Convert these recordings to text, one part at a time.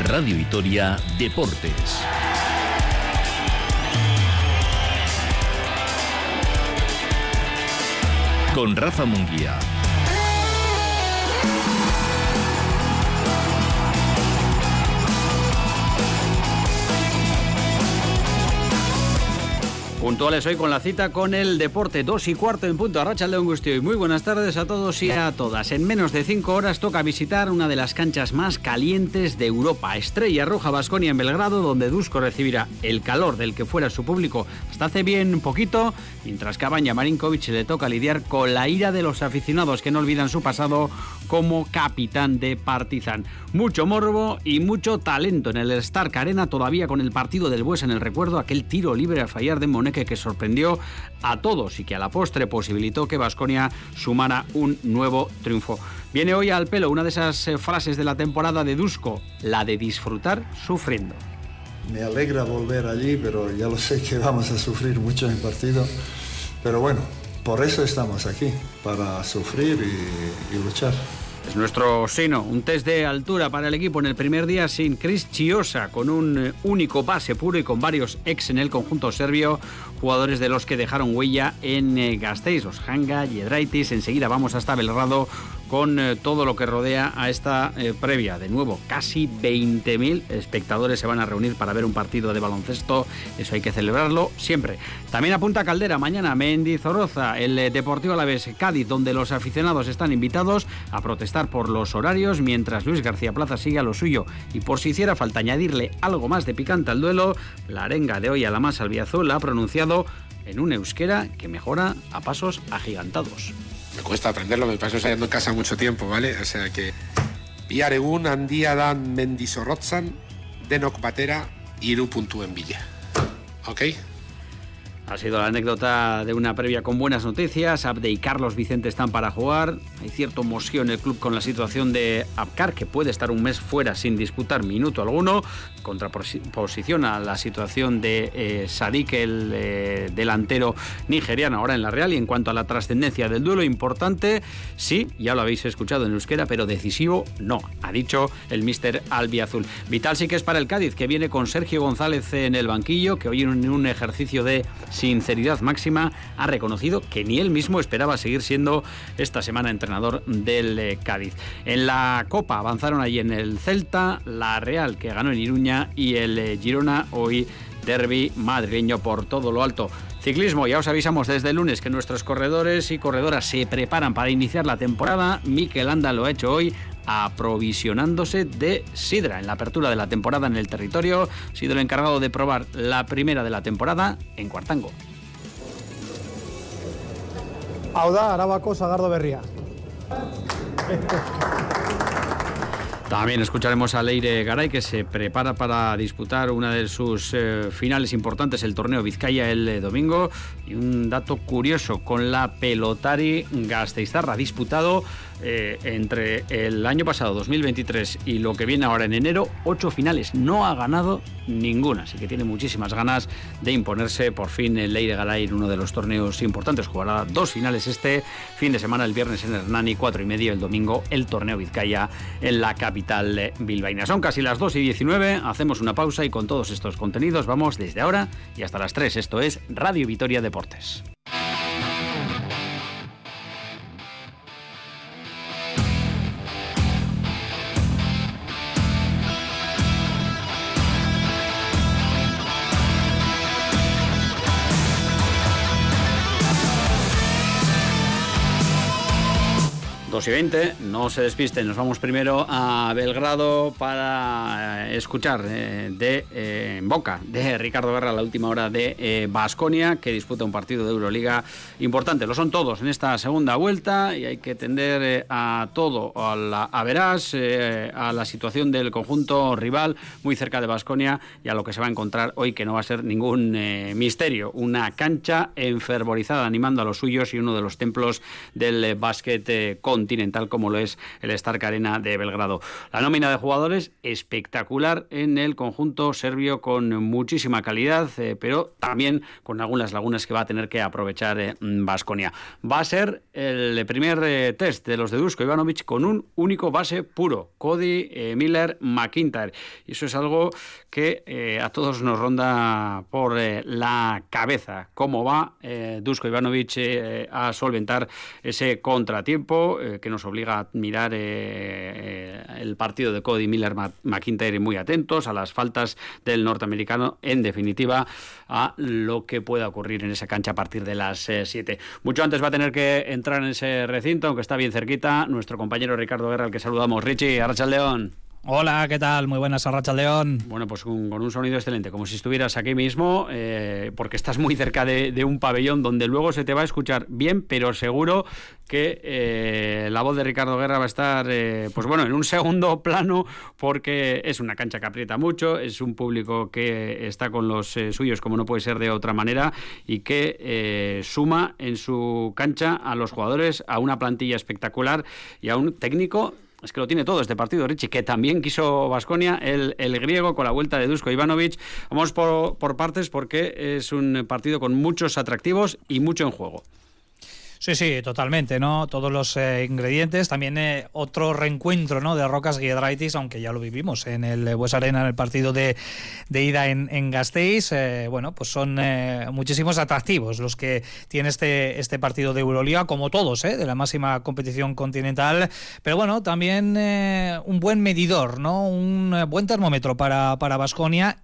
Radio Vitoria Deportes. Con Rafa Munguía. Puntuales hoy con la cita con el deporte 2 y cuarto en punto. Arracha León Gustio y muy buenas tardes a todos y a todas. En menos de cinco horas toca visitar una de las canchas más calientes de Europa, Estrella Roja Basconia en Belgrado, donde Dusko recibirá el calor del que fuera su público hasta hace bien poquito, mientras que a Banja Marinkovic le toca lidiar con la ira de los aficionados que no olvidan su pasado como capitán de Partizan. Mucho morbo y mucho talento en el Stark Arena, todavía con el partido del Bues en el recuerdo, aquel tiro libre a fallar de Monet que sorprendió a todos y que a la postre posibilitó que Vasconia sumara un nuevo triunfo. Viene hoy al pelo una de esas eh, frases de la temporada de Dusko, la de disfrutar sufriendo. Me alegra volver allí, pero ya lo sé que vamos a sufrir mucho en partido. Pero bueno, por eso estamos aquí, para sufrir y, y luchar. Es nuestro seno, un test de altura para el equipo en el primer día sin Chris Chiosa, con un eh, único base puro y con varios ex en el conjunto serbio, jugadores de los que dejaron huella en eh, Gasteiz, Hanga, Yedraitis. Enseguida vamos hasta Belgrado con eh, todo lo que rodea a esta eh, previa. De nuevo, casi 20.000 espectadores se van a reunir para ver un partido de baloncesto. Eso hay que celebrarlo siempre. También apunta Caldera mañana Mendizorroza, el eh, Deportivo Alavés Cádiz, donde los aficionados están invitados a protestar por los horarios, mientras Luis García Plaza sigue a lo suyo. Y por si hiciera falta añadirle algo más de picante al duelo, la arenga de hoy a la más albiazul ha pronunciado en un euskera que mejora a pasos agigantados me cuesta aprenderlo, me paso ensayando en casa mucho tiempo, ¿vale? O sea que... Biaregun handia dan mendizorrotzan, denok batera, iru en villa. ¿Ok? Ha sido la anécdota de una previa con buenas noticias. Abde y Carlos Vicente están para jugar. Hay cierto mosqueo en el club con la situación de Abkar, que puede estar un mes fuera sin disputar minuto alguno. Contraposiciona la situación de eh, Sadik, el eh, delantero nigeriano, ahora en la Real. Y en cuanto a la trascendencia del duelo, importante, sí, ya lo habéis escuchado en euskera, pero decisivo no, ha dicho el mister Albiazul. Vital sí que es para el Cádiz, que viene con Sergio González en el banquillo, que hoy en un ejercicio de sinceridad máxima, ha reconocido que ni él mismo esperaba seguir siendo esta semana entrenador del eh, Cádiz. En la Copa avanzaron allí en el Celta, la Real que ganó en Iruña y el eh, Girona hoy derby madrileño por todo lo alto. Ciclismo, ya os avisamos desde el lunes que nuestros corredores y corredoras se preparan para iniciar la temporada. Mikel Anda lo ha hecho hoy aprovisionándose de sidra en la apertura de la temporada en el territorio. Ha sido el encargado de probar la primera de la temporada en Cuartango. Auda, Arabaco, Sagardo Berría. También escucharemos a Leire Garay que se prepara para disputar una de sus eh, finales importantes, el torneo Vizcaya el eh, domingo. Y un dato curioso, con la pelotari Gasteizarra disputado eh, entre el año pasado, 2023, y lo que viene ahora en enero, ocho finales. No ha ganado ninguna, así que tiene muchísimas ganas de imponerse por fin el Leire Garay en uno de los torneos importantes. Jugará dos finales este fin de semana, el viernes en Hernani, cuatro y medio, el domingo el torneo Vizcaya en la capital bilbaína. Son casi las 2 y 19, hacemos una pausa y con todos estos contenidos vamos desde ahora y hasta las 3. Esto es Radio Vitoria Deportes. 2 y 20, no se despisten, nos vamos primero a Belgrado para eh, escuchar eh, de eh, boca de Ricardo Guerra la última hora de Basconia, que disputa un partido de Euroliga importante. Lo son todos en esta segunda vuelta y hay que tender a todo, a, la, a verás, a la situación del conjunto rival muy cerca de Basconia y a lo que se va a encontrar hoy, que no va a ser ningún misterio. Una cancha enfervorizada animando a los suyos y uno de los templos del básquet con continental como lo es el Stark Arena de Belgrado. La nómina de jugadores espectacular en el conjunto serbio con muchísima calidad, eh, pero también con algunas lagunas que va a tener que aprovechar Vasconia. va a ser el primer eh, test de los de Dusko Ivanovic con un único base puro, Cody eh, Miller McIntyre. Y eso es algo que a todos nos ronda por la cabeza. ¿Cómo va Dusko Ivanovic a solventar ese contratiempo que nos obliga a mirar el partido de Cody Miller McIntyre muy atentos a las faltas del norteamericano, en definitiva, a lo que pueda ocurrir en esa cancha a partir de las 7. Eh, Mucho antes va a tener que entrar en ese recinto, aunque está bien cerquita, nuestro compañero Ricardo Guerra, al que saludamos. Richie, Arrachal León. Hola, ¿qué tal? Muy buenas, Arracha León. Bueno, pues con, un sonido excelente, como si estuvieras aquí mismo, eh, porque estás muy cerca de, un pabellón donde luego se te va a escuchar bien, pero seguro que eh, la voz de Ricardo Guerra va a estar, eh, pues bueno, en un segundo plano, porque es una cancha que aprieta mucho, es un público que está con los suyos como no puede ser de otra manera y que suma en su cancha a los jugadores, a una plantilla espectacular y a un técnico es que lo tiene todo este partido, Richie, que también quiso Vasconia, el, griego con la vuelta de Dusko Ivanovic. Vamos por partes porque es un partido con muchos atractivos y mucho en juego. Sí, sí, totalmente, ¿no? Todos los eh, ingredientes. También eh, otro reencuentro, ¿no? De Rocas Giedraitis, aunque ya lo vivimos en el Bues Arena, en el partido de, ida en, en Gasteiz. Eh, bueno, pues son muchísimos atractivos los que tiene este, este partido de Euroliga, como todos, ¿eh? De la máxima competición continental. Pero bueno, también un buen medidor, ¿no? Un buen termómetro para Vasconia.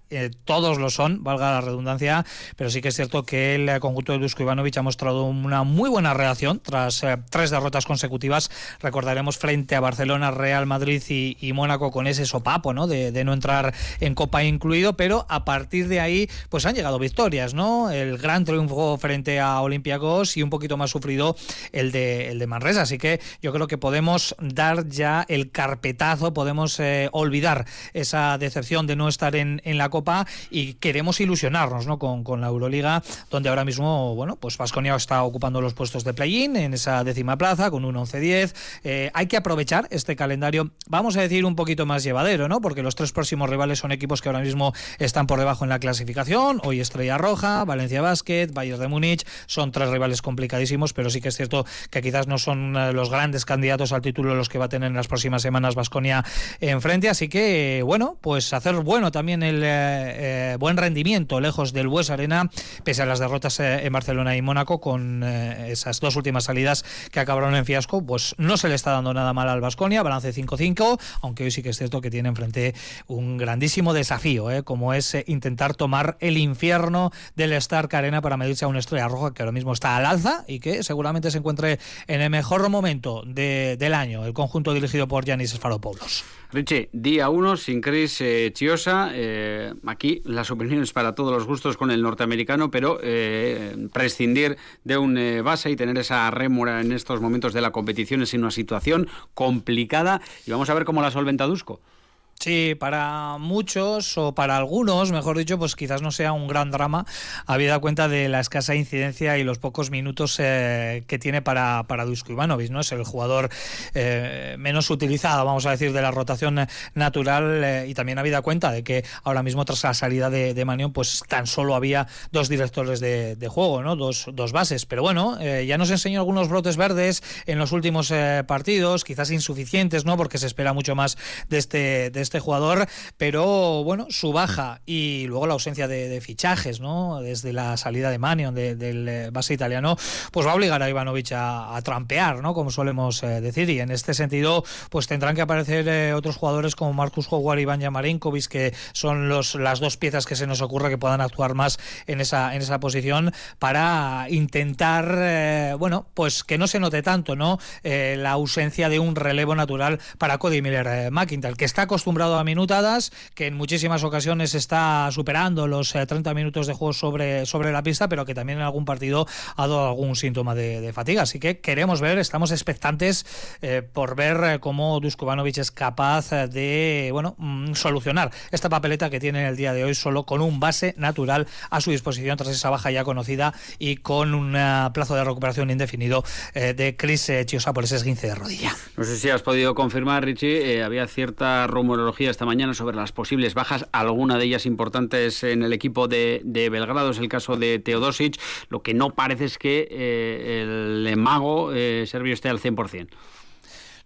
todos lo son, valga la redundancia, pero sí que es cierto que el conjunto de Dusko Ivanovic ha mostrado una muy buena tras eh, tres derrotas consecutivas. Recordaremos frente a Barcelona, Real Madrid y, Mónaco con ese sopapo, ¿no? De, no entrar en Copa incluido, pero a partir de ahí, pues han llegado victorias, ¿no? El gran triunfo frente a Olympiacos y un poquito más sufrido el de, el de Manresa. Así que yo creo que podemos dar ya el carpetazo, podemos eh, olvidar esa decepción de no estar en, en, la Copa y queremos ilusionarnos, ¿no? Con, con la Euroliga, donde ahora mismo, bueno, pues Vasconia está ocupando los puestos de play-in en esa décima plaza con un 11-10. Eh, hay que aprovechar este calendario, vamos a decir, un poquito más llevadero, ¿no? Porque los tres próximos rivales son equipos que ahora mismo están por debajo en la clasificación. Hoy Estrella Roja, Valencia Basket, Bayern de Múnich. Son tres rivales complicadísimos, pero sí que es cierto que quizás no son eh, los grandes candidatos al título los que va a tener en las próximas semanas Vasconia enfrente. Así que, bueno, pues hacer bueno también el eh, buen rendimiento lejos del Bues Arena, pese a las derrotas en Barcelona y Mónaco, con esas dos últimas salidas que acabaron en fiasco, pues no se le está dando nada mal al Vasconia, balance 5-5, aunque hoy sí que es cierto que tiene enfrente un grandísimo desafío, ¿eh? como es eh, intentar tomar el infierno del Stark Arena para medirse a una estrella roja que ahora mismo está al alza y que seguramente se encuentre en el mejor momento del año, el conjunto dirigido por Yanis Sfaropoulos. Richie, día 1 sin Chris eh, Chiosa. aquí las opiniones para todos los gustos con el norteamericano, pero prescindir de un base y tener esa rémora en estos momentos de la competición es una situación complicada y vamos a ver cómo la solventa Dusko. Sí, para muchos o para algunos, mejor dicho, pues quizás no sea un gran drama, habida cuenta de la escasa incidencia y los pocos minutos eh, que tiene para, para Dusko Ivanovic, ¿no? Es el jugador eh, menos utilizado, vamos a decir, de la rotación natural eh, y también habida cuenta de que ahora mismo tras la salida de, de Manión, pues tan solo había dos directores de, juego, ¿no? Dos, dos bases. Pero bueno, ya nos enseñó algunos brotes verdes en los últimos partidos, quizás insuficientes, ¿no? Porque se espera mucho más de este, de este jugador, pero bueno, su baja y luego la ausencia de, fichajes, ¿no? Desde la salida de Manion, del eh, base italiano, pues va a obligar a Ivanovic a, trampear, ¿no? Como solemos eh, decir, y en este sentido, pues tendrán que aparecer eh, otros jugadores como Marcus Howard y Iván Yamarenkovic, que son los, las dos piezas que se nos ocurre que puedan actuar más en esa, en esa posición para intentar, bueno, pues que no se note tanto, ¿no? la ausencia de un relevo natural para Cody Miller McIntyre, que está acostumbrado acostumbrado a minutadas, que en muchísimas ocasiones está superando los 30 minutos de juego sobre, sobre la pista, pero que también en algún partido ha dado algún síntoma de, fatiga. Así que queremos ver, estamos expectantes por ver cómo Dusko Ivanovic es capaz de bueno mm, solucionar esta papeleta que tiene el día de hoy solo con un base natural a su disposición tras esa baja ya conocida y con un plazo de recuperación indefinido eh, de Chris eh, Chiosa por ese esguince de rodilla. No sé si has podido confirmar, Richie, eh, había cierta rumorología esta mañana sobre las posibles bajas, alguna de ellas importantes en el equipo de, de Belgrado, es el caso de Teodosic, lo que no parece es que el mago serbio esté al 100%.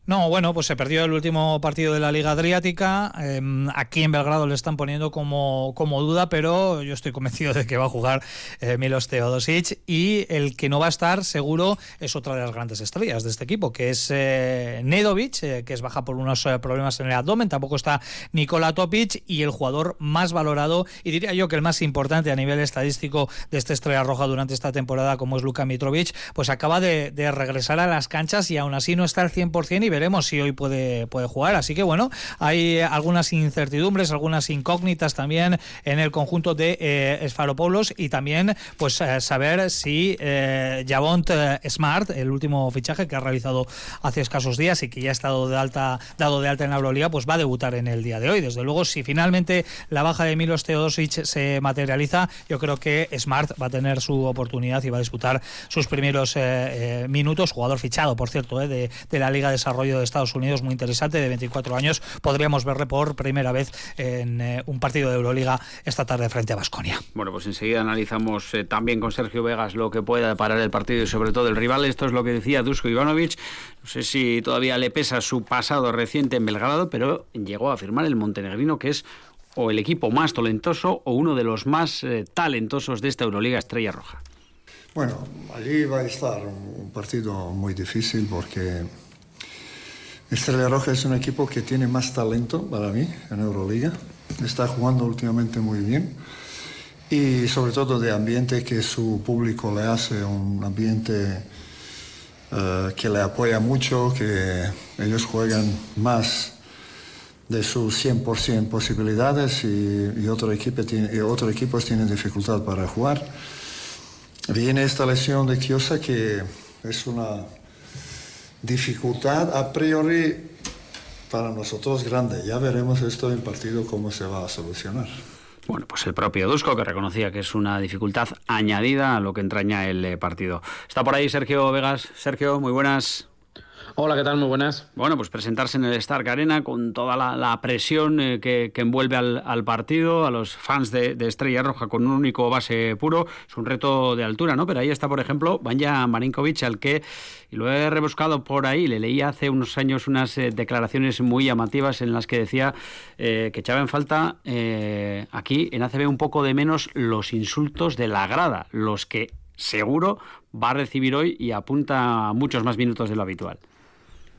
No, bueno, pues se perdió el último partido de la Liga Adriática. Em, aquí en Belgrado le están poniendo como, como duda, pero yo estoy convencido de que va a jugar eh, Milos Teodosic. Y el que no va a estar, seguro, es otra de las grandes estrellas de este equipo, que es eh, Nedovic, eh, que es baja por unos problemas en el abdomen. Tampoco está Nikola Topic. Y el jugador más valorado, y diría yo que el más importante a nivel estadístico de esta estrella roja durante esta temporada, como es Luka Mitrovic, pues acaba de, de regresar a las canchas y aún así no está al 100% y veremos si hoy puede, puede jugar. Así que bueno, hay algunas incertidumbres, algunas incógnitas también en el conjunto de eh, Esfaropoulos y también pues eh, saber si eh, Javont eh, Smart, el último fichaje que ha realizado hace escasos días y que ya ha estado de alta, dado de alta en la Euroliga, pues va a debutar en el día de hoy. Desde luego, si finalmente la baja de Milos Teodosic se materializa, yo creo que Smart va a tener su oportunidad y va a disputar sus primeros minutos. Jugador fichado, por cierto, de, de la Liga de Desarrollo de Estados Unidos muy interesante, de 24 años. Podríamos verle por primera vez en eh, un partido de Euroliga esta tarde frente a Basconia. Bueno, pues enseguida analizamos eh, también con Sergio Vegas lo que pueda parar el partido y sobre todo el rival. Esto es lo que decía Dusko Ivanovic. No sé si todavía le pesa su pasado reciente en Belgrado, pero llegó a afirmar el montenegrino que es o el equipo más talentoso o uno de los más eh, talentosos de esta Euroliga Estrella Roja. Bueno, allí va a estar un partido muy difícil porque Estrella Roja es un equipo que tiene más talento para mí en Euroliga. Está jugando últimamente muy bien. Y sobre todo de ambiente que su público le hace, un ambiente eh, que le apoya mucho, que ellos juegan más de sus 100% posibilidades y, otro equipo tiene, y otros equipos tienen dificultad para jugar. Viene esta lesión de Kiosa que es una dificultad a priori para nosotros grande. Ya veremos esto en partido cómo se va a solucionar. Bueno, pues el propio Dusko que reconocía que es una dificultad añadida a lo que entraña el eh, partido. Está por ahí Sergio Vegas. Sergio, muy buenas. Hola, ¿qué tal? Muy buenas. Bueno, pues presentarse en el Stark Arena con toda la, presión eh, que, envuelve al, partido, a los fans de, Estrella Roja con un único base puro, es un reto de altura, ¿no? Pero ahí está, por ejemplo, Banja Marinkovic, al que, y lo he rebuscado por ahí, le leí hace unos años unas eh, declaraciones muy llamativas en las que decía eh, que echaba en falta aquí en ACB un poco de menos los insultos de la grada, los que seguro va a recibir hoy y apunta a muchos más minutos de lo habitual.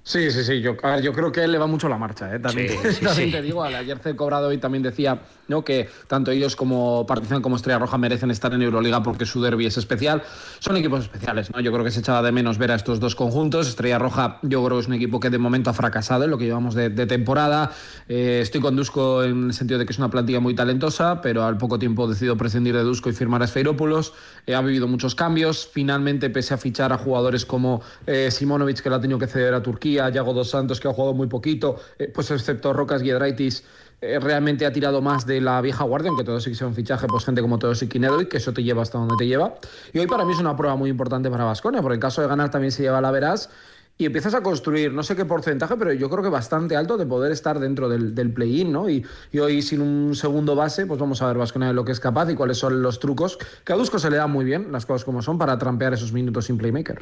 Sí, sí, sí. Yo, yo creo que él le va mucho la marcha. ¿eh? También, también te digo, ayer el cobrado hoy también decía ¿no? que tanto ellos como Partizan como Estrella Roja merecen estar en Euroliga porque su derby es especial. Son equipos especiales. ¿no? Yo creo que se echaba de menos ver a estos dos conjuntos. Estrella Roja, yo creo que es un equipo que de momento ha fracasado en lo que llevamos de, temporada. Eh, estoy con Dusko en el sentido de que es una plantilla muy talentosa, pero al poco tiempo decidido prescindir de Dusko y firmar a Sfeiropoulos. Eh, ha vivido muchos cambios. Finalmente, pese a fichar a jugadores como Simonovic, que la ha tenido que ceder a Turquía, Yago Dos Santos, que ha jugado muy poquito, eh, pues excepto Rocas Giedraitis, eh, realmente ha tirado más de la vieja guardia, aunque todo sí que sea un fichaje, pues gente como todos y Kinedoy, que eso te lleva hasta donde te lleva. Y hoy para mí es una prueba muy importante para Vasconia, porque en caso de ganar también se lleva la verás y empiezas a construir, no sé qué porcentaje, pero yo creo que bastante alto de poder estar dentro del, play-in, ¿no? Y, hoy sin un segundo base, pues vamos a ver Vasconia de lo que es capaz y cuáles son los trucos, que a Dusko se le dan muy bien, las cosas como son, para trampear esos minutos sin playmaker.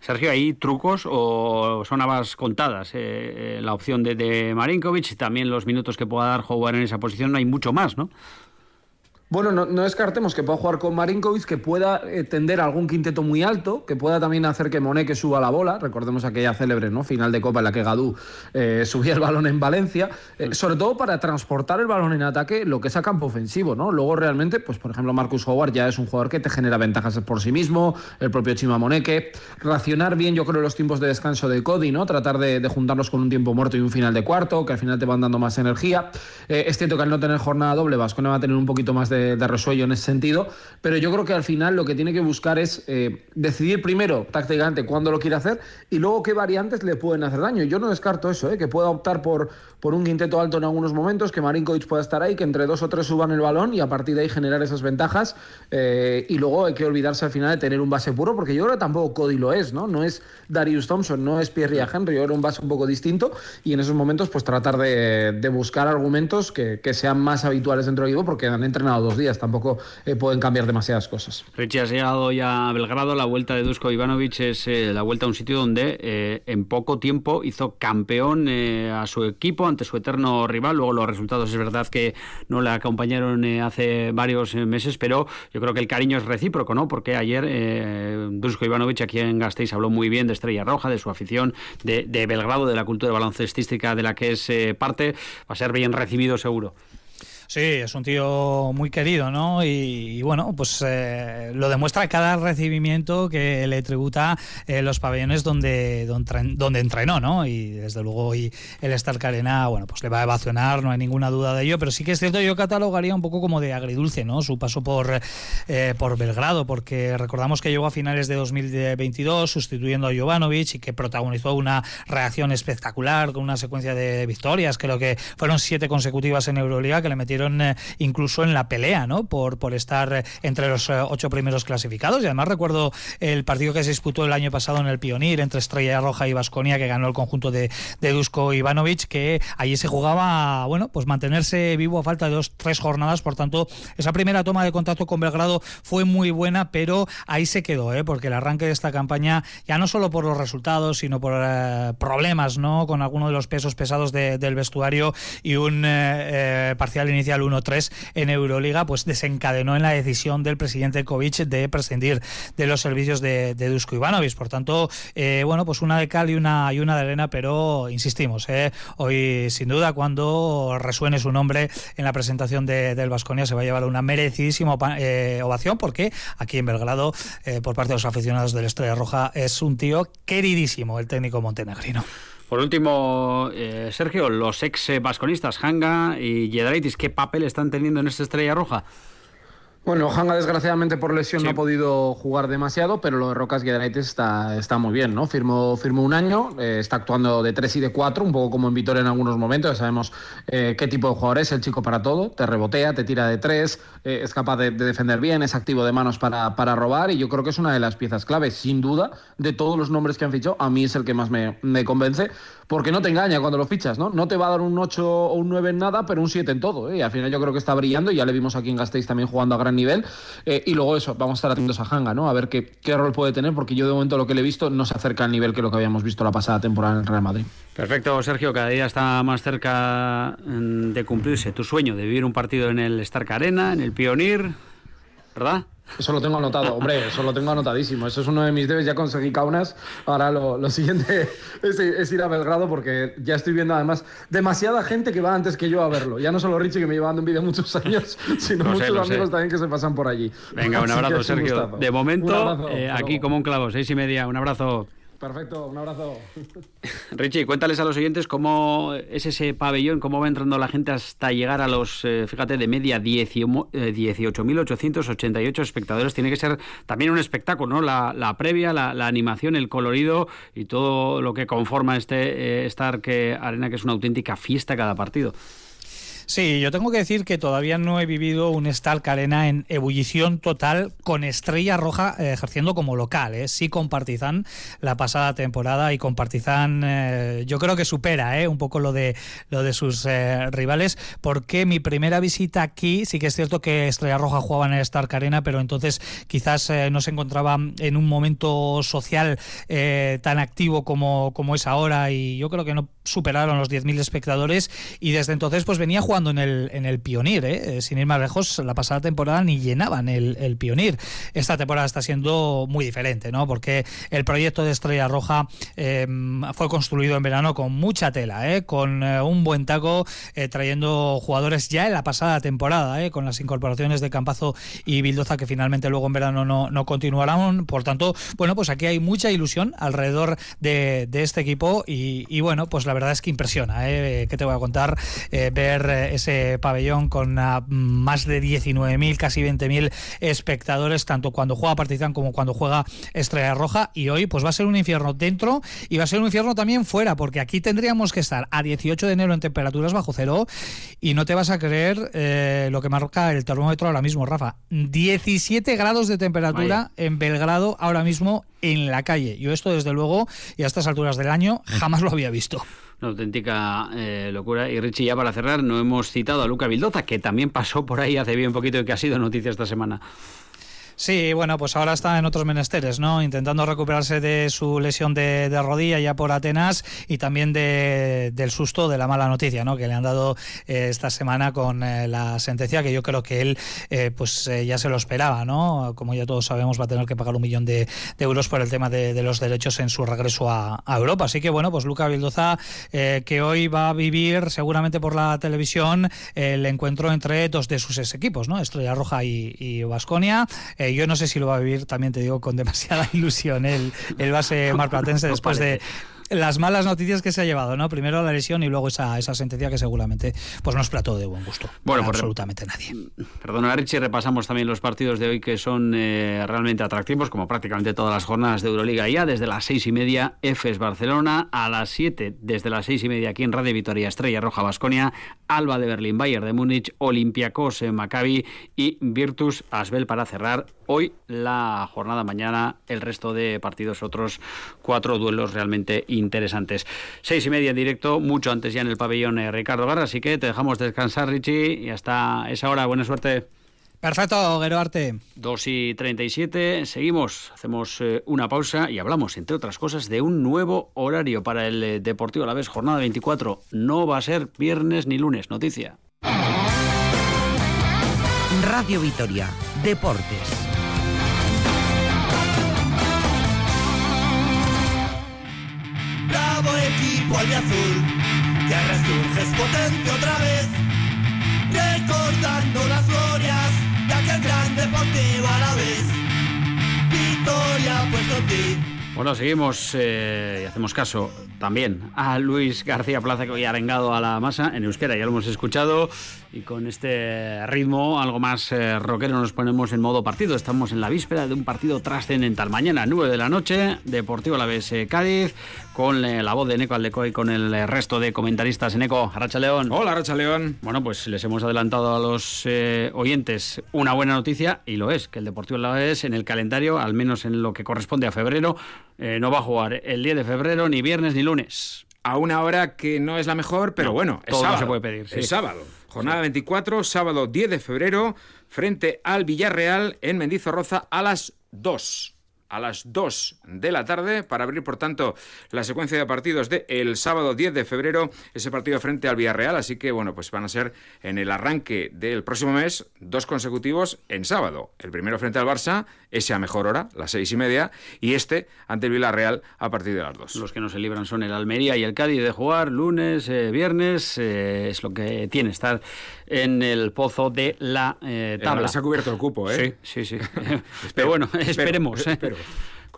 Sergio, ¿hay trucos o son habas contadas? Eh, eh, la opción de, de Marinkovic también los minutos que pueda dar jugar en esa posición, no hay mucho más, ¿no? Bueno, no, descartemos que pueda jugar con Marinkovic, que pueda eh, tender algún quinteto muy alto, que pueda también hacer que Moneque suba la bola. Recordemos aquella célebre ¿no? final de Copa en la que Gadú eh, subía el balón en Valencia, eh, sobre todo para transportar el balón en ataque, lo que es a campo ofensivo. ¿no? Luego realmente, pues por ejemplo, Marcus Howard ya es un jugador que te genera ventajas por sí mismo, el propio Chima Moneque. Racionar bien, yo creo, los tiempos de descanso de Cody, ¿no? tratar de, juntarlos con un tiempo muerto y un final de cuarto, que al final te van dando más energía. es cierto que al no tener jornada doble, Vascone va a tener un poquito más de de, resuello en ese sentido, pero yo creo que al final lo que tiene que buscar es eh, decidir primero tácticamente cuándo lo quiere hacer y luego qué variantes le pueden hacer daño. Yo no descarto eso, eh, que pueda optar por, por un quinteto alto en algunos momentos, que Marinkovic pueda estar ahí, que entre dos o tres suban el balón y a partir de ahí generar esas ventajas. Eh, y luego hay que olvidarse al final de tener un base puro, porque yo creo que tampoco Cody lo es, ¿no? No es Darius Thompson, no es Pierre Henry, yo creo un base un poco distinto y en esos momentos pues tratar de, buscar argumentos que, que, sean más habituales dentro del equipo porque han entrenado días, tampoco eh, pueden cambiar demasiadas cosas. Richie, has llegado ya a Belgrado, la vuelta de Dusko Ivanovic es eh, la vuelta a un sitio donde en poco tiempo hizo campeón a su equipo ante su eterno rival. Luego los resultados es verdad que no le acompañaron eh, hace varios eh, meses, pero yo creo que el cariño es recíproco, ¿no? Porque ayer eh, Dusko Ivanovic aquí en Gasteiz habló muy bien de Estrella Roja, de su afición, de, Belgrado, de la cultura baloncestística de la que es parte. Va a ser bien recibido seguro. Sí, es un tío muy querido, ¿no? Y, bueno, pues eh, lo demuestra cada recibimiento que le tributa eh, los pabellones donde, donde, entrenó, ¿no? Y desde luego hoy el Stark Arena, bueno, pues le va a evacionar, no hay ninguna duda de ello, pero sí que es cierto, yo catalogaría un poco como de agridulce, ¿no? Su paso por, eh, por Belgrado, porque recordamos que llegó a finales de 2022 sustituyendo a Jovanovic y que protagonizó una reacción espectacular con una secuencia de victorias, creo que fueron siete consecutivas en Euroliga que le metieron eh, incluso en la pelea, ¿no? Por, por estar eh, entre los eh, ocho primeros clasificados. Y además recuerdo el partido que se disputó el año pasado en el Pionir entre Estrella Roja y Vasconia, que ganó el conjunto de, de Dusko Ivanovic, que allí se jugaba, bueno, pues mantenerse vivo a falta de dos, tres jornadas. Por tanto, esa primera toma de contacto con Belgrado fue muy buena, pero ahí se quedó, ¿eh? porque el arranque de esta campaña, ya no solo por los resultados, sino por problemas, ¿no? Con algunos de los pesos pesados del vestuario y un parcial inicial al 1-3 en Euroliga, pues desencadenó en la decisión del presidente Kovic de prescindir de los servicios de, de Dusko Ivanovic. Por tanto, eh, bueno, pues una de cal y una, y una de arena, pero insistimos, eh, hoy sin duda cuando resuene su nombre en la presentación del Vasconia se va a llevar una merecidísima eh, ovación porque aquí en Belgrado, por parte de los aficionados de la Estrella Roja, es un tío queridísimo el técnico montenegrino. Por último, eh, Sergio, los ex vasconistas Hanga y Jedraitis, ¿qué papel están teniendo en esta estrella roja? Bueno, Hanga desgraciadamente por lesión no ha podido jugar demasiado, pero lo de Rocas Guedraites está, está muy bien, ¿no? Firmó, firmó un año, eh, está actuando de 3 y de 4, un poco como en Vitoria en algunos momentos, ya sabemos eh, qué tipo de jugador es, el chico para todo, te rebotea, te tira de 3, eh, es capaz de, defender bien, es activo de manos para, para, robar y yo creo que es una de las piezas claves, sin duda, de todos los nombres que han fichado, a mí es el que más me, me convence, porque no te engaña cuando lo fichas, ¿no? No te va a dar un 8 o un 9 en nada, pero un 7 en todo, Y al final yo creo que está brillando, y ya le vimos aquí en Gasteiz también jugando a gran nivel. Eh, y luego eso, vamos a estar atentos a Hanga, ¿no? A ver qué, qué rol puede tener, porque yo de momento lo que le he visto no se acerca al nivel que lo que habíamos visto la pasada temporada en el Real Madrid. Perfecto, Sergio, cada día está más cerca mm, de cumplirse tu sueño de vivir un partido en el Stark Arena, en el Pionir, ¿verdad? Eso lo tengo anotado, hombre, eso lo tengo anotadísimo. Eso es uno de mis debes, ya conseguí Kaunas. Ahora lo, siguiente es, ir a Belgrado porque ya estoy viendo además demasiada gente que va antes que yo a verlo. Ya no solo Richie que me lleva dando en vídeo muchos años, sino muchos amigos también que se pasan por allí. Venga, un abrazo, Sergio. De momento, eh, aquí como un clavo, seis y media. Un abrazo. Perfecto, un abrazo. Richie, cuéntales a los oyentes cómo es ese pabellón, cómo va entrando la gente hasta llegar a los, eh, fíjate, de media 18.888 eh, espectadores. Tiene que ser también un espectáculo, ¿no? La, previa, la, animación, el colorido y todo lo que conforma este eh, Stark Arena, que es una auténtica fiesta cada partido. Sí, yo tengo que decir que todavía no he vivido un Stalk Arena en ebullición total con Estrella Roja eh, ejerciendo como local. ¿eh? Sí con Partizan la pasada temporada y con Partizan eh, yo creo que supera ¿eh? un poco lo de, lo de sus rivales porque mi primera visita aquí sí que es cierto que Estrella Roja jugaba en el Stark Arena pero entonces quizás no se encontraba en un momento social tan activo como, como es ahora y yo creo que no superaron los 10.000 espectadores y desde entonces pues venía jugando en el, en el Pionir, ¿eh? sin ir más lejos, la pasada temporada ni llenaban el, el. Esta temporada está siendo muy diferente, ¿no? Porque el proyecto de Estrella Roja em, fue construido en verano con mucha tela, ¿eh? con eh, un buen taco, eh, trayendo jugadores ya en la pasada temporada, ¿eh? con las incorporaciones de Campazo y Bildoza que finalmente luego en verano no, no continuarán. Por tanto, bueno, pues aquí hay mucha ilusión alrededor de, de este equipo y, y, bueno, pues la verdad es que impresiona, ¿eh? ¿Qué te voy a contar? Eh, ver ese pabellón con uh, más de 19.000, casi 20.000 espectadores, tanto cuando juega Partizan como cuando juega Estrella Roja y hoy pues va a ser un infierno dentro y va a ser un infierno también fuera, porque aquí tendríamos que estar a 18 de enero en temperaturas bajo cero y no te vas a creer eh, lo que marca el termómetro ahora mismo, Rafa. 17 grados de temperatura Vaya. en Belgrado ahora mismo en la calle. Yo esto desde luego y a estas alturas del año jamás lo había visto una auténtica eh, locura. Y Richie, ya para cerrar, no hemos citado a Luca Bildoza, que también pasó por ahí hace bien poquito y que ha sido noticia esta semana. Sí, bueno, pues ahora está en otros menesteres, ¿no? Intentando recuperarse de su lesión de, de rodilla ya por Atenas y también de, del susto de la mala noticia, ¿no? Que le han dado eh, esta semana con eh, la sentencia que yo creo que él, eh, pues ya se lo esperaba, ¿no? Como ya todos sabemos, va a tener que pagar un millón de, euros por el tema de, los derechos en su regreso a, Europa. Así que bueno, pues Luca Bildoza, que hoy va a vivir seguramente por la televisión el encuentro entre dos de sus equipos, ¿no? Estrella Roja y Vasconia. Y yo no sé si lo va a vivir, también te digo, con demasiada ilusión. El, el base marplatense después de las malas noticias que se ha llevado, ¿no? Primero la lesión y luego esa, esa sentencia que seguramente pues no es plato de buen gusto. Bueno, por absolutamente nadie. Perdona, Richie, repasamos también los partidos de hoy que son eh, realmente atractivos, como prácticamente todas las jornadas de Euroliga ya, desde las seis y media, EFES Barcelona, a las siete, desde las seis y media aquí en Radio Vitoria, Estrella Roja Basconia, Alba de Berlín, Bayern de Múnich, Olympiacos en Maccabi y Virtus Asbel para cerrar hoy la jornada mañana, el resto de partidos, otros cuatro duelos realmente interesantes. Seis y media en directo, mucho antes ya en el pabellón eh, Ricardo Garra, así que te dejamos descansar, Richie, y hasta esa hora, buena suerte. Perfecto, Geroarte. 2 y 37, seguimos, hacemos eh, una pausa y hablamos, entre otras cosas, de un nuevo horario para el eh, Deportivo a la vez, jornada 24. No va a ser viernes ni lunes, noticia. Radio Vitoria, Deportes. Equipo albiazul, que resurges potente otra vez, recordando las glorias de aquel gran deportivo a la vez. Victoria puesto en ti. Bueno, seguimos eh, y hacemos caso también a Luis García Plaza, que hoy ha arengado a la masa en euskera, ya lo hemos escuchado, y con este ritmo algo más eh, rockero nos ponemos en modo partido. Estamos en la víspera de un partido trascendental. Mañana, 9 de la noche, Deportivo La Vez eh, Cádiz, con eh, la voz de Neco Aldeco y con el resto de comentaristas. Neco, Aracha León. Hola, Aracha León. Bueno, pues les hemos adelantado a los oyentes una buena noticia, y lo es, que el Deportivo La Vez en el calendario, al menos en lo que corresponde a febrero, no va a jugar el 10 de febrero, ni viernes ni lunes. A una hora que no es la mejor, pero No, bueno, es todo sábado. se puede pedir, sí. Es sábado. Jornada 24, sábado 10 de febrero, frente al Villarreal en Mendizorroza a las 2. A las 2 de la tarde, para abrir, por tanto, la secuencia de partidos del el sábado 10 de febrero, ese partido frente al Villarreal. Así que, bueno, pues van a ser en el arranque del próximo mes dos consecutivos en sábado. El primero frente al Barça, ese a mejor hora, las seis y media, y este ante el Villarreal a partir de las 2. Los que no se libran son el Almería y el Cádiz de jugar lunes, eh, viernes, eh, es lo que tiene estar en el pozo de la eh, tabla. Se ha cubierto el cupo, ¿eh? Sí, sí, sí. Pero bueno, espero, esperemos. ¿eh? espero.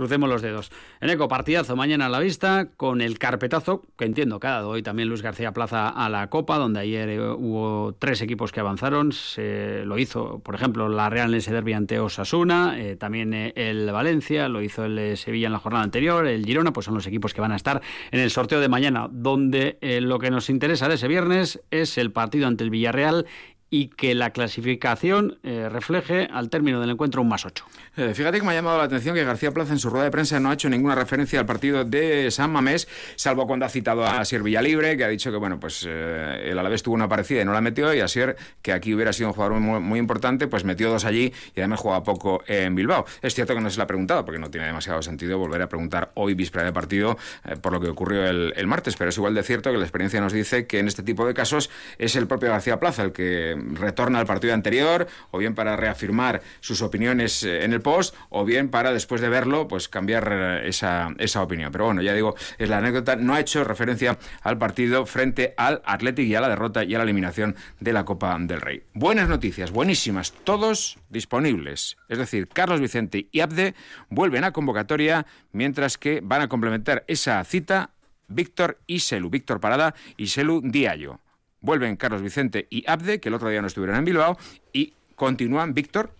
Crucemos los dedos. Eneco, partidazo mañana a la vista con el carpetazo que entiendo que ha dado hoy también Luis García Plaza a la Copa, donde ayer eh, hubo tres equipos que avanzaron. Se lo hizo, por ejemplo, la Real Lense Derby ante Osasuna, eh, también eh, el Valencia, lo hizo el Sevilla en la jornada anterior, el Girona, pues son los equipos que van a estar en el sorteo de mañana, donde lo que nos interesa de ese viernes es el partido ante el Villarreal y que la clasificación eh, refleje al término del encuentro un más 8. Eh, fíjate que me ha llamado la atención que García Plaza en su rueda de prensa no ha hecho ninguna referencia al partido de San Mamés, salvo cuando ha citado a Asier Villalibre, que ha dicho que bueno, pues eh, el Alavés tuvo una parecida y no la metió, y Asier, que aquí hubiera sido un jugador muy, importante, pues metió dos allí y además juega poco en Bilbao. Es cierto que no se le ha preguntado, porque no tiene demasiado sentido volver a preguntar hoy, víspera de partido, por lo que ocurrió el martes, pero es igual de cierto que la experiencia nos dice que en este tipo de casos es el propio García Plaza el que retorna al partido anterior, o bien para reafirmar sus opiniones eh, en el post, o bien para después de verlo, pues cambiar eh, esa, esa opinión. Pero bueno, ya digo, es la anécdota, no ha hecho referencia al partido frente al Athletic y a la derrota y a la eliminación de la Copa del Rey. Buenas noticias, buenísimas, todos disponibles. Es decir, Carlos Vicente y Abde vuelven a convocatoria, mientras que van a complementar esa cita Víctor Iselu, Víctor Parada y Selu Diallo. Vuelven Carlos Vicente y Abde, que el otro día no estuvieron en Bilbao, y continúan Víctor,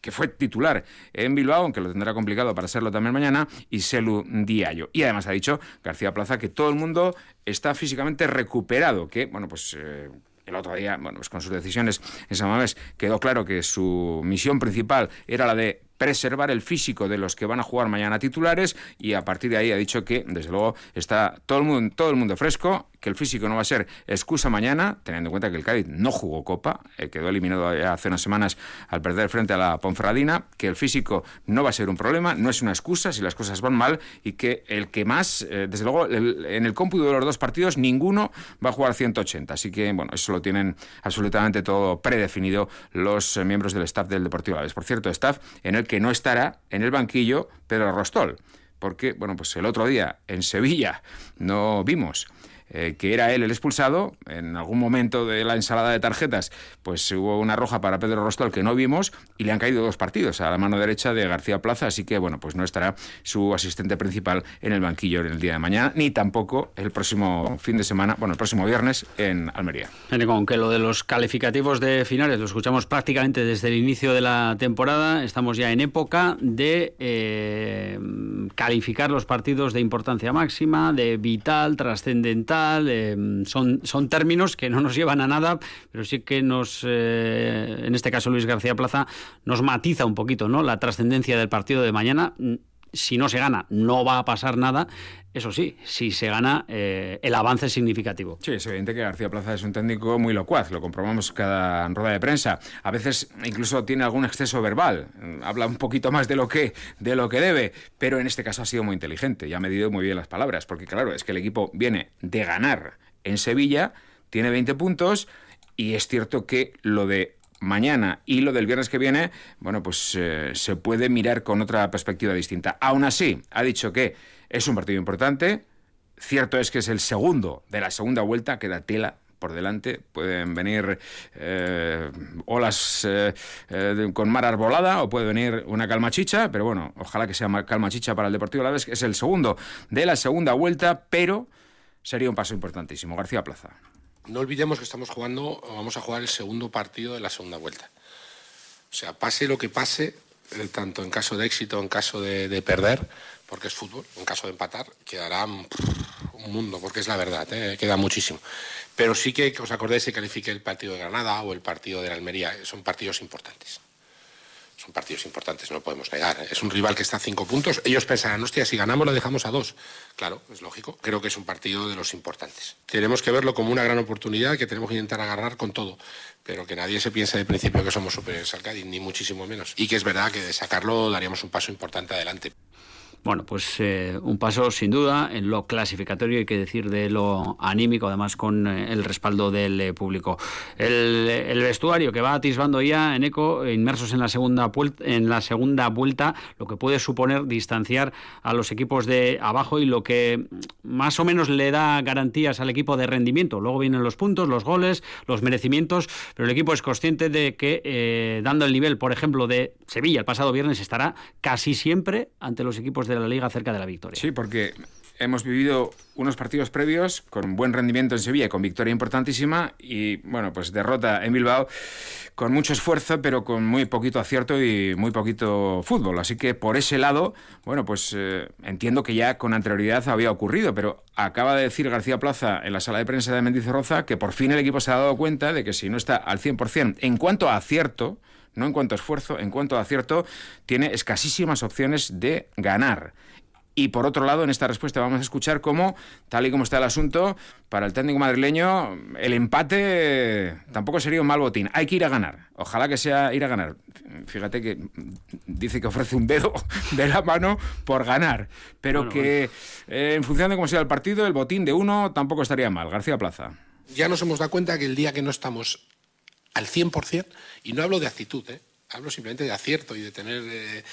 que fue titular en Bilbao, aunque lo tendrá complicado para serlo también mañana, y Selu Diallo. Y además ha dicho García Plaza que todo el mundo está físicamente recuperado, que, bueno, pues... Eh, el otro día, bueno, pues con sus decisiones en San Mamés quedó claro que su misión principal era la de preservar el físico de los que van a jugar mañana titulares y a partir de ahí ha dicho que, desde luego, está todo el mundo, todo el mundo fresco que el físico no va a ser excusa mañana, teniendo en cuenta que el Cádiz no jugó Copa, eh, quedó eliminado hace unas semanas al perder frente a la Ponferradina, que el físico no va a ser un problema, no es una excusa si las cosas van mal y que el que más, eh, desde luego, en el cómputo de los dos partidos, ninguno va a jugar 180. Así que, bueno, eso lo tienen absolutamente todo predefinido los eh, miembros del staff del Deportivo Alavés. Por cierto, staff en el que no estará en el banquillo Pedro Rostol porque, bueno, pues el otro día en Sevilla no vimos eh, que era él el expulsado. En algún momento de la ensalada de tarjetas, pues hubo una roja para Pedro Rostol que no vimos y le han caído dos partidos a la mano derecha de García Plaza, así que bueno, pues no estará su asistente principal en el banquillo en el día de mañana, ni tampoco el próximo fin de semana, bueno, el próximo viernes en Almería. Aunque lo de los calificativos de finales lo escuchamos prácticamente desde el inicio de la temporada, estamos ya en época de eh, calificar los partidos de importancia máxima, de vital, trascendental Em, son, son términos que no nos llevan a nada, pero sí que nos, eh, en este caso Luis García Plaza, nos matiza un poquito ¿no? la trascendencia del partido de mañana si no se gana, no va a pasar nada. Eso sí, si se gana, eh, el avance es significativo. Sí, es evidente que García Plaza es un técnico muy locuaz, lo comprobamos cada rueda de prensa. A veces incluso tiene algún exceso verbal, habla un poquito más de lo que, de lo que debe, pero en este caso ha sido muy inteligente y ha medido muy bien las palabras, porque claro, es que el equipo viene de ganar en Sevilla, tiene 20 puntos y es cierto que lo de mañana y lo del viernes que viene, bueno, pues eh, se puede mirar con otra perspectiva distinta. Aún así, ha dicho que es un partido importante. Cierto es que es el segundo de la segunda vuelta, queda tela por delante. Pueden venir eh, olas eh, con mar arbolada o puede venir una calma chicha, pero bueno, ojalá que sea calma chicha para el Deportivo La Vez, que es el segundo de la segunda vuelta, pero sería un paso importantísimo. García Plaza. No olvidemos que estamos jugando, vamos a jugar el segundo partido de la segunda vuelta. O sea, pase lo que pase, eh, tanto en caso de éxito, en caso de, perder, porque es fútbol, en caso de empatar, quedará un mundo, porque es la verdad, ¿eh? queda muchísimo. Pero sí que, os acordéis, se califique el partido de Granada o el partido de la Almería, son partidos importantes son partidos importantes, no lo podemos negar. Es un rival que está a cinco puntos. Ellos pensarán, hostia, si ganamos lo dejamos a dos. Claro, es lógico. Creo que es un partido de los importantes. Tenemos que verlo como una gran oportunidad que tenemos que intentar agarrar con todo. Pero que nadie se piense de principio que somos superiores al Cádiz, ni muchísimo menos. Y que es verdad que de sacarlo daríamos un paso importante adelante. Bueno, pues eh, un paso sin duda en lo clasificatorio, hay que decir de lo anímico, además con eh, el respaldo del eh, público. El, vestuario que va atisbando ya en eco, inmersos en la segunda en la segunda vuelta, lo que puede suponer distanciar a los equipos de abajo y lo que más o menos le da garantías al equipo de rendimiento. Luego vienen los puntos, los goles, los merecimientos, pero el equipo es consciente de que dando el nivel, por ejemplo, de Sevilla el pasado viernes estará casi siempre ante los equipos de de la liga cerca de la victoria. Sí, porque hemos vivido unos partidos previos con buen rendimiento en Sevilla con victoria importantísima y bueno, pues derrota en Bilbao con mucho esfuerzo pero con muy poquito acierto y muy poquito fútbol. Así que por ese lado, bueno, pues eh, entiendo que ya con anterioridad había ocurrido, pero acaba de decir García Plaza en la sala de prensa de Mendizorroza que por fin el equipo se ha dado cuenta de que si no está al 100% en cuanto a acierto, no en cuanto a esfuerzo, en cuanto a acierto, tiene escasísimas opciones de ganar. Y por otro lado, en esta respuesta vamos a escuchar cómo, tal y como está el asunto, para el técnico madrileño, el empate tampoco sería un mal botín. Hay que ir a ganar. Ojalá que sea ir a ganar. Fíjate que dice que ofrece un dedo de la mano por ganar. Pero que eh, en función de cómo sea el partido, el botín de uno tampoco estaría mal. García Plaza. Ya nos hemos dado cuenta que el día que no estamos al 100%, y no hablo de actitud, ¿eh? hablo simplemente de acierto y de tener... Eh,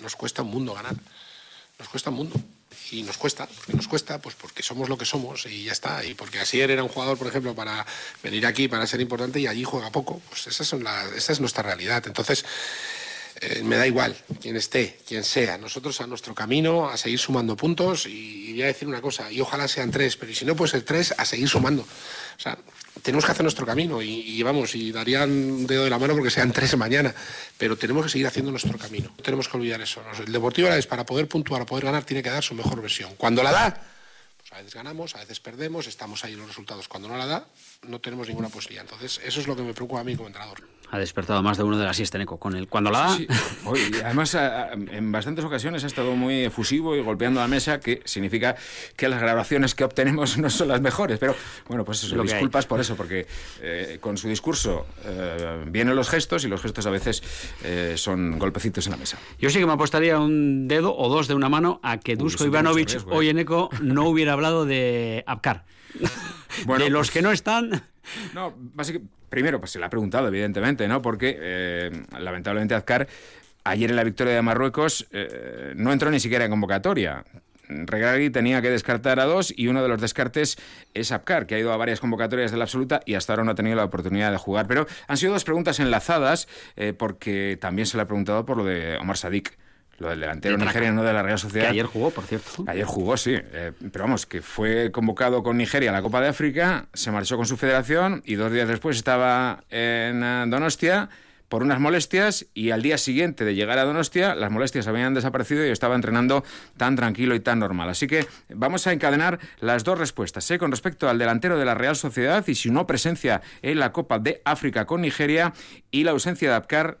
nos cuesta un mundo ganar. Nos cuesta un mundo. Y nos cuesta, porque nos cuesta, pues porque somos lo que somos y ya está. Y porque Asier era un jugador, por ejemplo, para venir aquí, para ser importante, y allí juega poco. Pues esa, son esa es nuestra realidad. Entonces, eh, me da igual quién esté, quién sea. Nosotros a nuestro camino, a seguir sumando puntos. Y, y voy a decir una cosa, y ojalá sean tres, pero si no puede ser tres, a seguir sumando. O sea, tenemos que hacer nuestro camino y, vamos, y darían un dedo de la mano porque sean tres mañana, pero tenemos que seguir haciendo nuestro camino. No tenemos que olvidar eso. El Deportivo es para poder puntuar, poder ganar, tiene que dar su mejor versión. Cuando la da, pues a veces ganamos, a veces perdemos, estamos ahí en los resultados. Cuando no la da, no tenemos ninguna posibilidad. Entonces, eso es lo que me preocupa a mí como entrenador ha despertado más de uno de la siesta, Neco. Con el, cuando la da... además, en bastantes ocasiones ha estado muy efusivo y golpeando la mesa, que significa que las grabaciones que obtenemos no son las mejores. Pero bueno, pues eso, disculpas por eso, porque eh, con su discurso eh, vienen los gestos y los gestos a veces eh, son golpecitos en la mesa. Yo sí que me apostaría un dedo o dos de una mano a que Dusko Ivanovic hoy en Eco no hubiera hablado de Apcar. Bueno, de los pues que no están... No, básicamente Primero, pues se le ha preguntado, evidentemente, ¿no? Porque eh, lamentablemente Azcar ayer en la victoria de Marruecos eh, no entró ni siquiera en convocatoria. Regragui tenía que descartar a dos y uno de los descartes es Apcar, que ha ido a varias convocatorias de la absoluta y hasta ahora no ha tenido la oportunidad de jugar. Pero han sido dos preguntas enlazadas eh, porque también se le ha preguntado por lo de Omar Sadik. Lo del delantero nigeriano de la Real Sociedad. Que ayer jugó, por cierto. Ayer jugó, sí. Eh, pero vamos, que fue convocado con Nigeria a la Copa de África, se marchó con su federación y dos días después estaba en eh, Donostia por unas molestias y al día siguiente de llegar a Donostia las molestias habían desaparecido y estaba entrenando tan tranquilo y tan normal. Así que vamos a encadenar las dos respuestas ¿eh? con respecto al delantero de la Real Sociedad y su no presencia en la Copa de África con Nigeria y la ausencia de Apcar,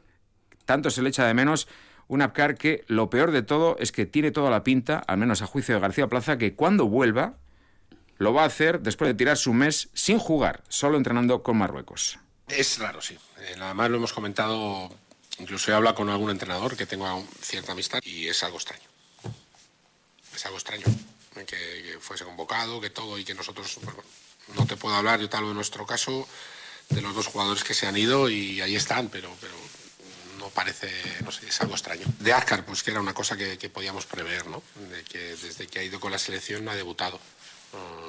tanto se le echa de menos un Apcar que lo peor de todo es que tiene toda la pinta, al menos a juicio de García Plaza, que cuando vuelva lo va a hacer después de tirar su mes sin jugar, solo entrenando con Marruecos. Es raro, sí. Eh, nada más lo hemos comentado, incluso he hablado con algún entrenador que tengo cierta amistad y es algo extraño. Es algo extraño que, fuese convocado, que todo y que nosotros, no te puedo hablar yo tal en nuestro caso de los dos jugadores que se han ido y ahí están, pero, pero parece, no sé, es algo extraño. De Ascar, pues que era una cosa que, podíamos prever, ¿no? De que desde que ha ido con la selección no ha debutado,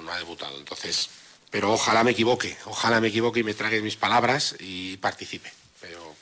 no, ha debutado. Entonces, pero ojalá me equivoque, ojalá me equivoque y me trague mis palabras y participe. Pero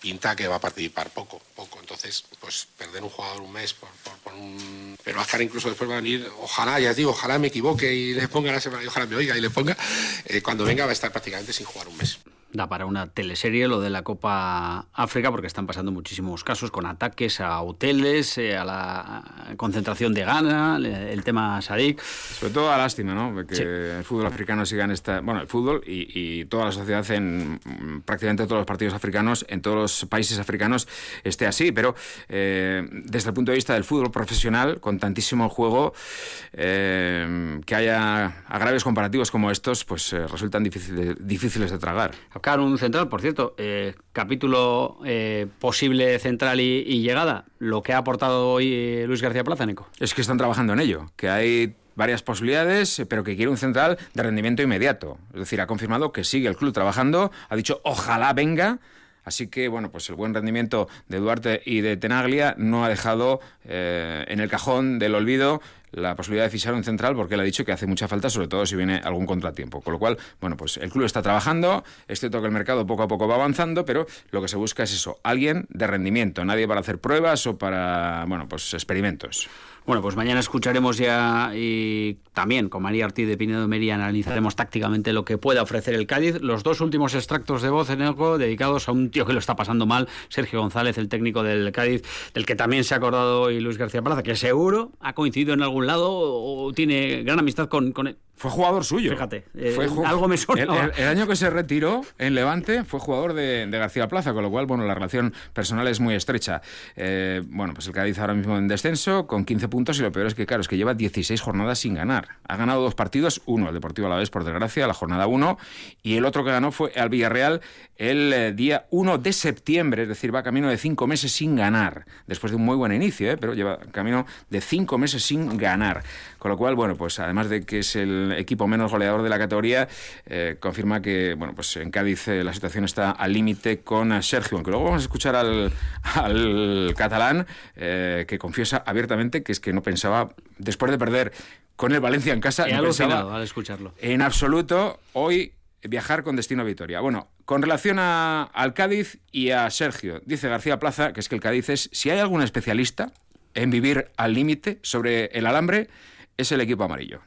pinta que va a participar poco, poco. Entonces, pues perder un jugador un mes por, un... Pero Ascar incluso después va a venir, ojalá, ya os digo, ojalá me equivoque y le ponga la semana, y ojalá me oiga y le ponga, eh, cuando venga va a estar prácticamente sin jugar un mes da para una teleserie lo de la Copa África porque están pasando muchísimos casos con ataques a hoteles, eh, a la concentración de Ghana, el tema Sadik. Sobre todo a lástima, ¿no? Que el fútbol africano siga en esta... Bueno, el fútbol y, toda la sociedad en prácticamente todos los partidos africanos, en todos los países africanos esté así, pero eh, desde el punto de vista del fútbol profesional, con tantísimo juego, eh, que haya agravios comparativos como estos, pues resultan difíciles, difíciles de tragar un central, por cierto, eh, capítulo eh, posible central y, llegada, lo que ha aportado hoy eh, Luis García Plaza, Nico. Es que están trabajando en ello, que hay varias posibilidades, pero que quiere un central de rendimiento inmediato. Es decir, ha confirmado que sigue el club trabajando, ha dicho ojalá venga. Así que, bueno, pues el buen rendimiento de Duarte y de Tenaglia no ha dejado en el cajón del olvido la posibilidad de fichar un central porque él ha dicho que hace mucha falta, sobre todo si viene algún contratiempo. Con lo cual, bueno, pues el club está trabajando, es cierto que el mercado poco a poco va avanzando, pero lo que se busca es eso, alguien de rendimiento, nadie para hacer pruebas o para, bueno, pues experimentos. Bueno, pues mañana escucharemos ya y también con María Ortiz de Pinedo Mería analizaremos tácticamente lo que pueda ofrecer el Cádiz. Los dos últimos extractos de voz en algo dedicados a un tío que lo está pasando mal, Sergio González, el técnico del Cádiz, del que también se ha acordado hoy Luis García Plaza, que seguro ha coincidido en algún lado o tiene gran amistad con, con él. Fue jugador suyo. Fíjate, eh, algo me suena. El, año que se retiró en Levante fue jugador de, García Plaza, con lo cual, bueno, la relación personal es muy estrecha. Eh, bueno, pues el Cádiz ahora mismo en descenso, con 15 puntos, y lo peor es que, claro, es que lleva 16 jornadas sin ganar. Ha ganado dos partidos, uno, el Deportivo a la vez, por desgracia, la jornada 1, y el otro que ganó fue al Villarreal el eh, día 1 de septiembre, es decir, va camino de cinco meses sin ganar, después de un muy buen inicio, pero lleva camino de cinco meses sin ganar. Con lo cual, bueno, pues además de que es el equipo menos goleador de la categoría, eh, confirma que, bueno, pues en Cádiz eh, la situación está al límite con Sergio, aunque luego vamos a escuchar al, catalán eh, que confiesa abiertamente que es que no pensaba, después de perder con el Valencia en casa, no pensaba al escucharlo. en absoluto hoy viajar con destino a Vitoria. Bueno, con relación a, al Cádiz y a Sergio, dice García Plaza que es que el Cádiz es, si hay algún especialista en vivir al límite sobre el alambre, es el equipo amarillo.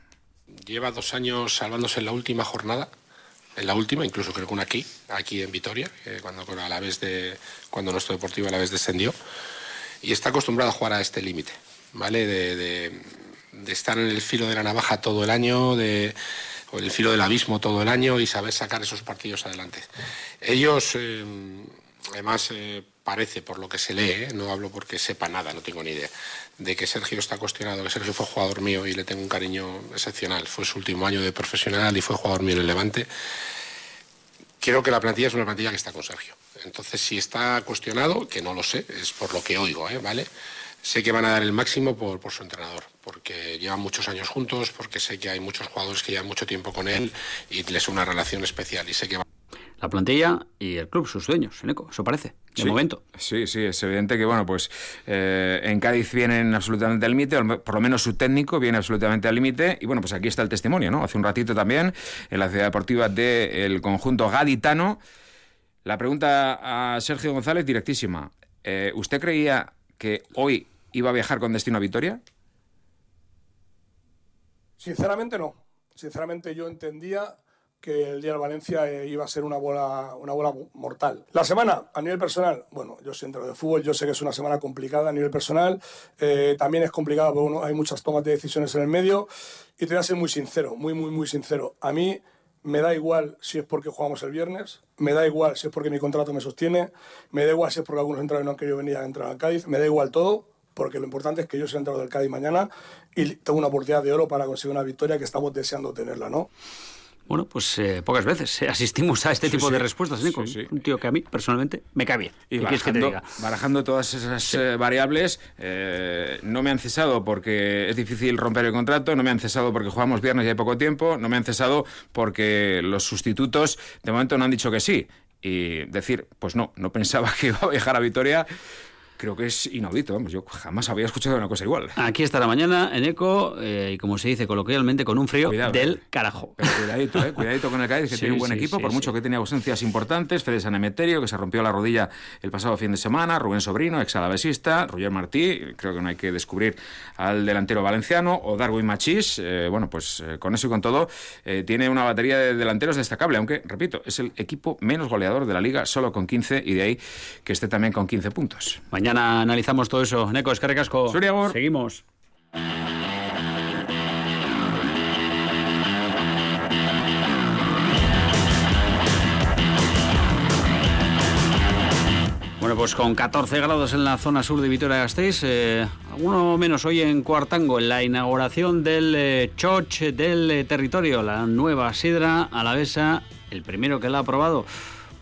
Lleva dos años salvándose en la última jornada, en la última, incluso creo que una aquí, aquí en Vitoria, cuando, a la vez de, cuando nuestro deportivo a la vez descendió, y está acostumbrado a jugar a este límite, ¿vale? De, estar en el filo de la navaja todo el año, de, o el filo del abismo todo el año y saber sacar esos partidos adelante. Ellos, eh, además, eh, parece, por lo que se lee, ¿eh? no hablo porque sepa nada, no tengo ni idea, de que Sergio está cuestionado, que Sergio fue jugador mío y le tengo un cariño excepcional. Fue su último año de profesional y fue jugador mío en el Levante. Creo que la plantilla es una plantilla que está con Sergio. Entonces, si está cuestionado, que no lo sé, es por lo que oigo, ¿eh? ¿vale? Sé que van a dar el máximo por, por, su entrenador, porque llevan muchos años juntos, porque sé que hay muchos jugadores que llevan mucho tiempo con él y les una relación especial y sé que la plantilla y el club, sus dueños, Eneco, eso parece, de momento. Sí, sí, es evidente que, bueno, pues eh, en Cádiz vienen absolutamente al límite, por lo menos su técnico viene absolutamente al límite, y bueno, pues aquí está el testimonio, ¿no? Hace un ratito también, en la ciudad deportiva del conjunto gaditano, la pregunta a Sergio González, directísima. Eh, ¿Usted creía que hoy iba a viajar con destino a Vitoria? Sinceramente no. Sinceramente yo entendía que el día de Valencia eh, iba a ser una bola, una bola mortal. La semana, a nivel personal, bueno, yo soy entrenador de fútbol, yo sé que es una semana complicada a nivel personal, eh, también es complicada porque hay muchas tomas de decisiones en el medio y te voy a ser muy sincero, muy, muy, muy sincero. A mí me da igual si es porque jugamos el viernes, me da igual si es porque mi contrato me sostiene, me da igual si es porque algunos entrenadores no han querido venir a entrar al Cádiz, me da igual todo, porque lo importante es que yo soy entrenador del Cádiz mañana y tengo una oportunidad de oro para conseguir una victoria que estamos deseando tenerla, ¿no? Bueno, pues eh, pocas veces eh, asistimos a este tipo de respuestas, Nico. un tío que a mí, personalmente, me cae bien. Y barajando, barajando, todas esas eh, variables, no me han cesado porque es difícil romper el contrato, no me han cesado porque jugamos viernes y hay poco tiempo, no me han cesado porque los sustitutos de momento no han dicho que sí. Y decir, pues no, no pensaba que iba a viajar a Vitoria creo que es inaudito, vamos, yo jamás había escuchado una cosa igual. Aquí estará mañana en ECO, eh, y como se dice coloquialmente, con un frío del eh. carajo. cuidadito, eh, cuidadito con el Cádiz, que tiene un buen equipo, por mucho que tenía ausencias importantes, Fede Sanemeterio, que se rompió la rodilla el pasado fin de semana, Rubén Sobrino, ex alavesista, Roger Martí, creo que no hay que descubrir al delantero valenciano, o Darwin Machís, bueno, pues con eso y con todo, tiene una batería de delanteros destacable, aunque, repito, es el equipo menos goleador de la liga, solo con 15, y de ahí que esté también con 15 puntos. Mañana analizamos todo eso. Neko, es que recasco. Seguimos. Bueno, pues con 14 grados en la zona sur de Vitoria-Gasteiz, eh, alguno menos hoy en Cuartango, en la inauguración del eh, Choch del eh, territorio, la nueva sidra alavesa, el primero que la ha probado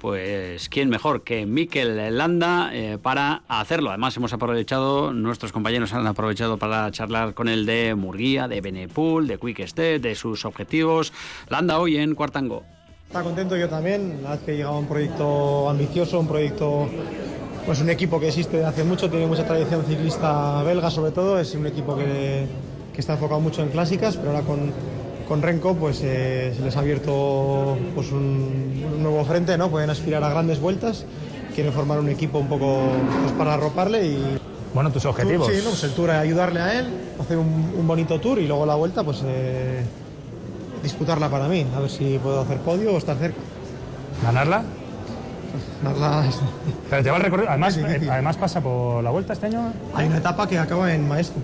pues quién mejor que Miquel Landa eh, para hacerlo. Además hemos aprovechado, nuestros compañeros han aprovechado para charlar con él de Murguía, de Benepool, de Quick Step, de sus objetivos. Landa hoy en Cuartango. Está contento yo también, la vez que llegado un proyecto ambicioso, un proyecto, pues un equipo que existe desde hace mucho, tiene mucha tradición ciclista belga sobre todo, es un equipo que que está enfocado mucho en clásicas, pero ahora con, con Renko pues, eh, se les ha abierto pues, un, un, nuevo frente, ¿no? pueden aspirar a grandes vueltas, quieren formar un equipo un poco pues, para arroparle y... Bueno, tus objetivos. Sí, no, pues el tour ayudarle a él, hacer un, un bonito tour y luego la vuelta pues eh, disputarla para mí, a ver si puedo hacer podio o estar cerca. ¿Ganarla? Ganarla es... Pero te va el recorrido, además, además pasa por la vuelta este año. Hay una etapa que acaba en Maestro.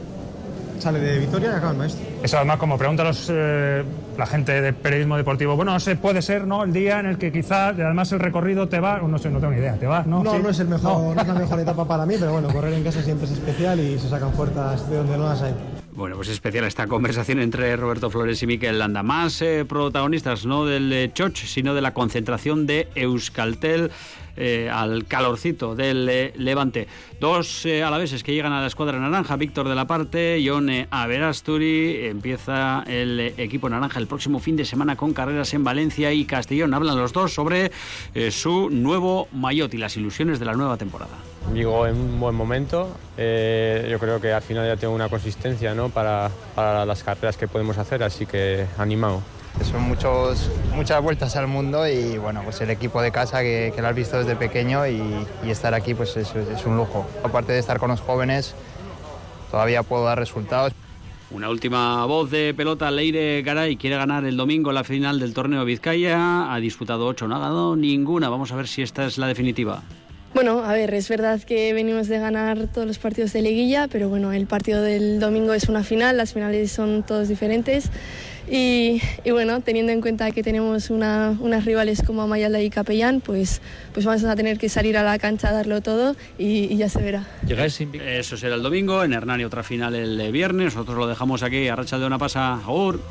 Sale de Vitoria y acaba en Maestro. Eso además, como preguntan los, eh, la gente de periodismo deportivo, bueno, no sé, puede ser, ¿no? El día en el que quizás, además el recorrido te va, no sé, no tengo ni idea, ¿te va? No, no, ¿Sí? no es, el mejor, no. no es la mejor etapa para mí, pero bueno, correr en casa siempre es especial y se sacan fuerzas de donde no las hay. Bueno, pues especial esta conversación entre Roberto Flores y Miquel Landa. Más eh, protagonistas, no del eh, Choch, sino de la concentración de Euskaltel eh, al calorcito del Levante. Dos alaveses que llegan a la escuadra naranja, Víctor de la Parte, Ione Averasturi. Empieza el equipo naranja el próximo fin de semana con carreras en Valencia y Castellón. Hablan los dos sobre su nuevo maillot y las ilusiones de la nueva temporada. Llego en un buen momento. Eh, yo creo que al final ya tengo una consistencia ¿no? para, para las carreras que podemos hacer, así que animado. Son muchos, muchas vueltas al mundo y bueno, pues el equipo de casa que, que lo has visto desde pequeño y, y estar aquí pues es, es, un lujo. Aparte de estar con los jóvenes, todavía puedo dar resultados. Una última voz de pelota, Leire Garay quiere ganar el domingo la final del torneo Vizcaya. Ha disputado ocho, no ha ganado ninguna. Vamos a ver si esta es la definitiva. Bueno, a ver, es verdad que venimos de ganar todos los partidos de liguilla, pero bueno, el partido del domingo es una final, las finales son todos diferentes. Y, y, bueno, teniendo en cuenta que tenemos una, unas rivales como Amayalda y Capellán, pues, pues vamos a tener que salir a la cancha a darlo todo y, y ya se verá. Eso será el domingo, en Hernani otra final el viernes, nosotros lo dejamos aquí, a Racha de una pasa, Agur.